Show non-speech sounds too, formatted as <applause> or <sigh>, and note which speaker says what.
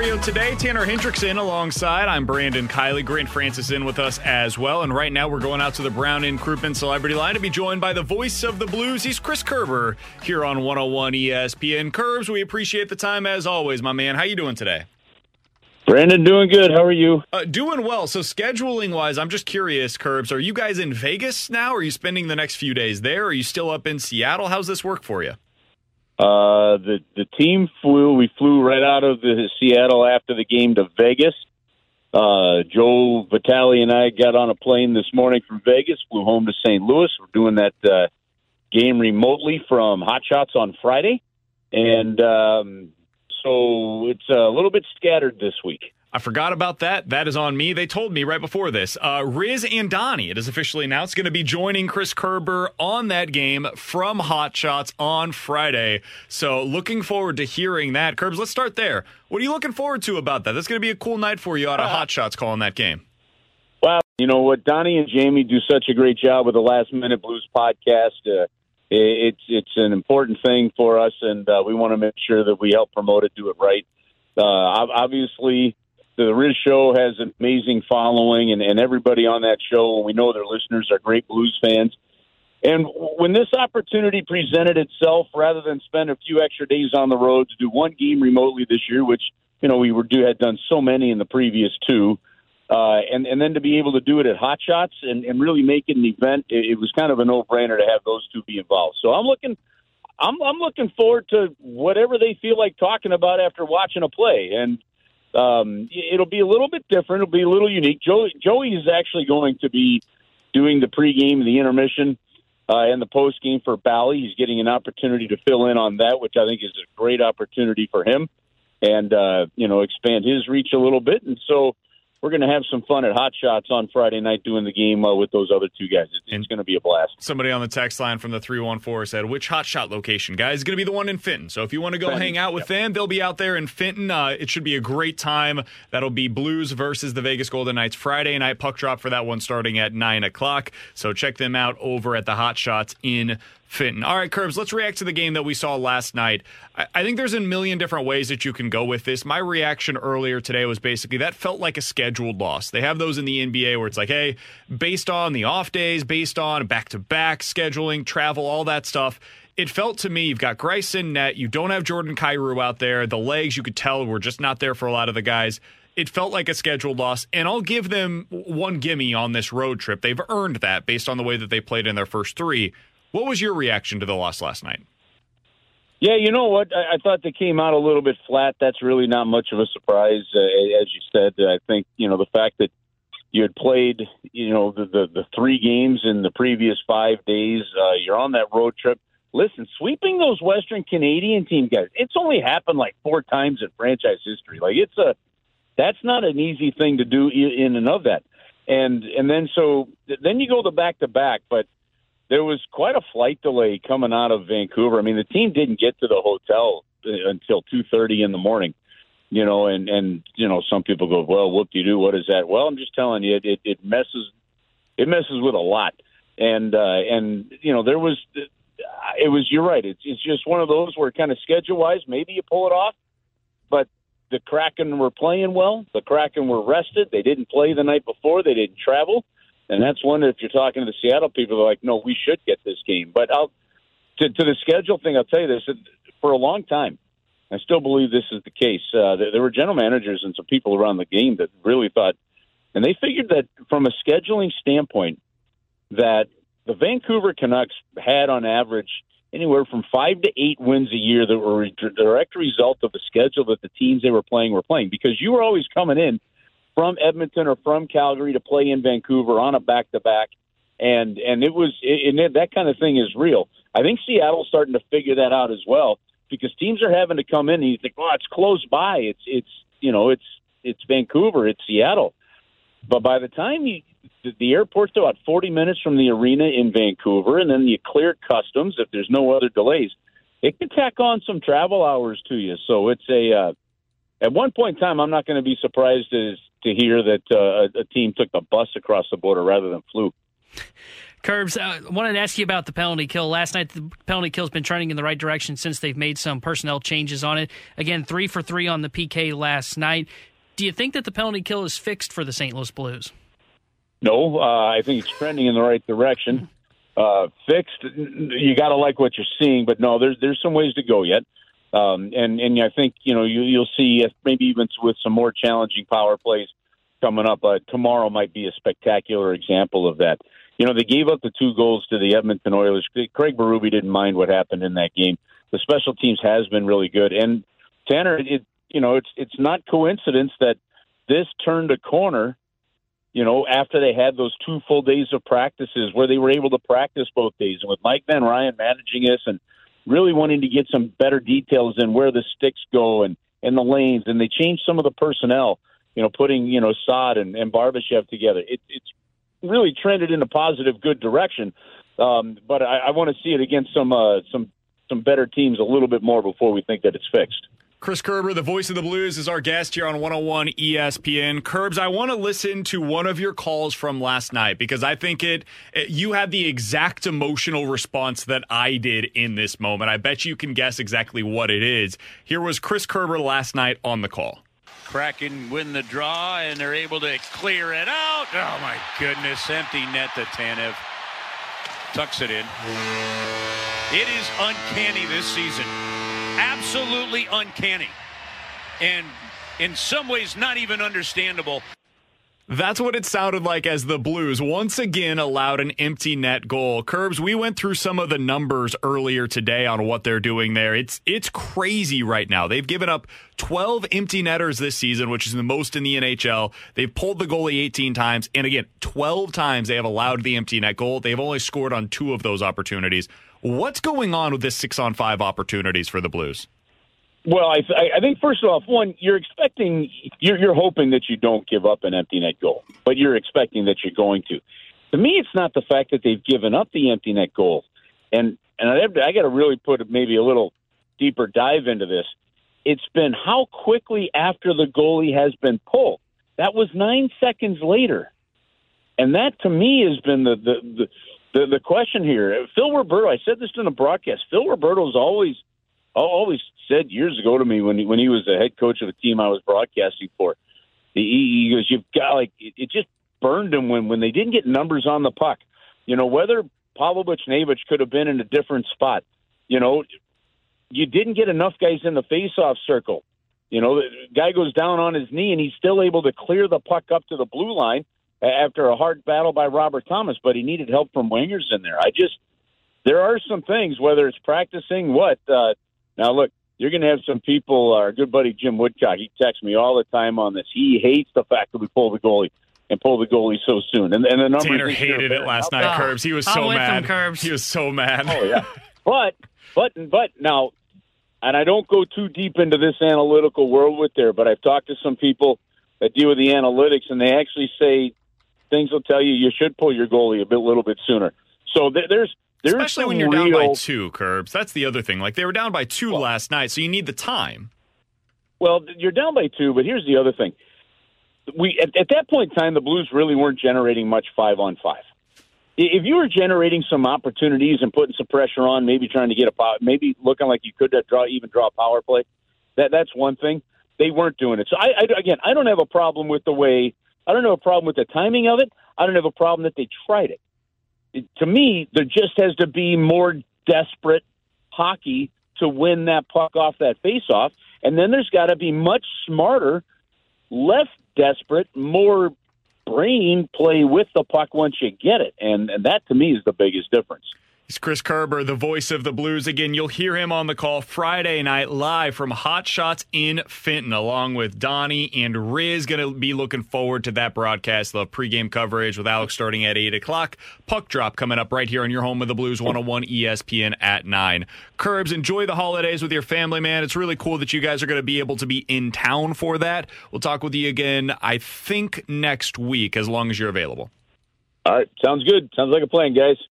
Speaker 1: Ferrario today. Tanner Hendrickson alongside. I'm Brandon Kiley. Grant Francis in with us as well. And right now we're going out to the Brown and Crouppen Celebrity Line to be joined by the voice of the Blues. He's Chris Kerber here on 101 ESPN. Curbs, we appreciate the time as always, my man. How you doing today?
Speaker 2: Brandon, doing good. How are you?
Speaker 1: Uh, doing well. So scheduling wise, I'm just curious, Curbs. Are you guys in Vegas now? Are you spending the next few days there? Are you still up in Seattle? How's this work for you?
Speaker 2: Uh, the the team flew. We flew right out of the Seattle after the game to Vegas. Uh, Joe Vitale and I got on a plane this morning from Vegas. Flew home to St. Louis. We're doing that uh, game remotely from Hot Shots on Friday, and um, so it's a little bit scattered this week.
Speaker 1: I forgot about that. That is on me. They told me right before this. Uh, Riz and Donnie, it is officially announced, going to be joining Chris Kerber on that game from Hot Shots on Friday. So looking forward to hearing that. Curbs, let's start there. What are you looking forward to about that? That's going to be a cool night for you out of Hot Shots calling that game.
Speaker 2: Well, you know what, Donnie and Jamie do such a great job with the Last Minute Blues podcast. Uh, it's it's an important thing for us, and uh, we want to make sure that we help promote it, do it right. Uh, obviously, the Riz Show has an amazing following, and, and everybody on that show, we know their listeners are great blues fans. And when this opportunity presented itself, rather than spend a few extra days on the road to do one game remotely this year, which you know we were do had done so many in the previous two, uh, and and then to be able to do it at Hot Shots and, and really make it an event, it, it was kind of a no brainer to have those two be involved. So I'm looking, I'm I'm looking forward to whatever they feel like talking about after watching a play, and um, it'll be a little bit different. It'll be a little unique. Joey Joey is actually going to be doing the pregame, the intermission, uh, and the postgame for Bally. He's getting an opportunity to fill in on that, which I think is a great opportunity for him, and uh, you know expand his reach a little bit. And so we're going to have some fun at Hot Shots on Friday night doing the game uh, with those other two guys. It's, it's going to be a blast.
Speaker 1: Somebody on the text line from the 314 said, which hot shot location, guys? Is going to be the one in Fenton. So if you want to go
Speaker 2: Fenton,
Speaker 1: hang out with
Speaker 2: yep.
Speaker 1: them, they'll be out there in Fenton. Uh, it should be a great time. That'll be Blues versus the Vegas Golden Knights Friday night puck drop for that one starting at 9 o'clock. So check them out over at the Hot Shots in Fenton. All right, Curbs, let's react to the game that we saw last night. I, I think there's a million different ways that you can go with this. My reaction earlier today was basically that felt like a scheduled loss. They have those in the NBA where it's like, hey, based on the off days, based on back to back scheduling, travel, all that stuff. It felt to me you've got Greiss in net. You don't have Jordan Kyrou out there. The legs you could tell were just not there for a lot of the guys. It felt like a scheduled loss, and I'll give them one gimme on this road trip. They've earned that based on the way that they played in their first three. What was your reaction to the loss last night?
Speaker 2: Yeah, you know what? I, I thought they came out a little bit flat. That's really not much of a surprise, uh, as you said. I think you know the fact that you had played, you know, the the, the three games in the previous five days. Uh, you're on that road trip. Listen, sweeping those Western Canadian team guys, it's only happened like four times in franchise history. Like it's a, that's not an easy thing to do in and of that. And and then so then you go the back to back, but there was quite a flight delay coming out of Vancouver. I mean, the team didn't get to the hotel uh, until two thirty in the morning. You know, and and you know, some people go, "Well, whoop de doo, what is that?" Well, I'm just telling you, it, it messes it messes with a lot. And uh, and you know, there was it was. You're right. It's it's just one of those where kind of schedule wise, maybe you pull it off, but the Kraken were playing well. The Kraken were rested. They didn't play the night before. They didn't travel. And that's one if you're talking to the Seattle people, they're like, no, we should get this game. But I'll to, to the schedule thing. I'll tell you this: for a long time, I still believe this is the case. Uh, there, there were general managers and some people around the game that really thought, and they figured that from a scheduling standpoint, that the Vancouver Canucks had on average anywhere from five to eight wins a year that were a direct result of the schedule that the teams they were playing were playing. Because you were always coming in from Edmonton or from Calgary to play in Vancouver on a back to back, and and it was and that kind of thing is real. I think Seattle's starting to figure that out as well because teams are having to come in and you think, oh, it's close by. It's it's you know it's it's Vancouver, it's Seattle. But by the time you the airport's about 40 minutes from the arena in Vancouver, and then you clear customs if there's no other delays. It can tack on some travel hours to you. So it's a uh, at one point in time, I'm not going to be surprised to to hear that uh, a, team took the bus across the border rather than flew.
Speaker 3: Curbs, I uh, wanted to ask you about the penalty kill. Last night, the penalty kill's been trending in the right direction since they've made some personnel changes on it. Again, three for three on the PK last night. Do you think that the penalty kill is fixed for the St. Louis Blues?
Speaker 2: No, uh, I think it's trending in the right direction. Uh, fixed, you got to like what you're seeing, but no, there's there's some ways to go yet. Um, and and I think you know you, you'll see maybe even with some more challenging power plays coming up. Uh, tomorrow might be a spectacular example of that. You know, they gave up the two goals to the Edmonton Oilers. Craig Berube didn't mind what happened in that game. The special teams has been really good, and Tanner, it you know, it's it's not coincidence that this turned a corner. You know, after they had those two full days of practices where they were able to practice both days, and with Mike Van Ryn managing this and really wanting to get some better details in where the sticks go and and the lanes, and they changed some of the personnel. You know, putting you know Saad and, and Barbashev together. It, it's really trended in a positive, good direction. Um, but I, I want to see it against some uh, some some better teams a little bit more before we think that it's fixed.
Speaker 1: Chris Kerber, the voice of the Blues, is our guest here on 101 ESPN. Curbs, I want to listen to one of your calls from last night because I think it, it, you had the exact emotional response that I did in this moment. I bet you can guess exactly what it is. Here was Chris Kerber last night on the call.
Speaker 4: Kraken win the draw and they're able to clear it out. Oh my goodness, empty net to Tanev. Tucks it in. It is uncanny this season absolutely uncanny. And in some ways, not even understandable.
Speaker 1: That's what it sounded like as the Blues once again allowed an empty net goal. Curbs, we went through some of the numbers earlier today on what they're doing there. It's it's crazy right now. They've given up 12 empty netters this season, which is the most in the NHL. They've pulled the goalie 18 times, and again, 12 times they have allowed the empty net goal. They've only scored on two of those opportunities. What's going on with this six on five opportunities for the Blues?
Speaker 2: Well, I, I think first off, one, you're expecting, you're, you're hoping that you don't give up an empty net goal, but you're expecting that you're going to. To me, it's not the fact that they've given up the empty net goal, and and I, I got to really put maybe a little deeper dive into this. It's been how quickly after the goalie has been pulled. That was nine seconds later, and that to me has been the the, the the, the question here, Phil Roberto, I said this in a broadcast. Phil Roberto's always always said years ago to me when he, when he was the head coach of the team I was broadcasting for. He, he goes, "You've got like it, it just burned him when when they didn't get numbers on the puck. You know whether Pavel Buchnevich could have been in a different spot. You know, you didn't get enough guys in the faceoff circle. You know, the guy goes down on his knee and he's still able to clear the puck up to the blue line after a hard battle by Robert Thomas, but he needed help from wingers in there. I just there are some things, whether it's practicing what. Uh, now, look, you're going to have some people. Our good buddy Jim Woodcock, he texts me all the time on this. He hates the fact that we pull the goalie and pull the goalie so soon. And, and the numbers.
Speaker 1: Tanner hated it last night, Curbs. He was so mad.
Speaker 3: Curbs.
Speaker 1: He was so mad.
Speaker 2: Oh yeah, <laughs> but but but now, and I don't go too deep into this analytical world with there, but I've talked to some people that deal with the analytics, and they actually say things will tell you you should pull your goalie a bit, little bit sooner. So th- there's there's
Speaker 1: especially when you're real... down by two curbs. That's the other thing. Like they were down by two well, last night, so you need the time.
Speaker 2: Well, you're down by two, but here's the other thing. We at, at that point in time, the Blues really weren't generating much five on five. If you were generating some opportunities and putting some pressure on, maybe trying to get a power, maybe looking like you could uh, draw even draw a power play, that that's one thing. They weren't doing it. So I, I again, I don't have a problem with the way I don't have a problem with the timing of it. I don't have a problem that they tried it. it to me, there just has to be more desperate hockey to win that puck off that faceoff. And then there's got to be much smarter, less desperate, more brain play with the puck once you get it. And, and that to me is the biggest difference.
Speaker 1: He's Chris Kerber, the voice of the Blues. Again, you'll hear him on the call Friday night live from Hot Shots in Fenton, along with Donnie and Riz. Going to be looking forward to that broadcast. They'll pregame coverage with Alex starting at 8 o'clock. Puck drop coming up right here on your home of the Blues 101 ESPN at 9. Curbs, enjoy the holidays with your family, man. It's really cool that you guys are going to be able to be in town for that. We'll talk with you again, I think, next week, as long as you're available.
Speaker 2: All right. Sounds good. Sounds like a plan, guys.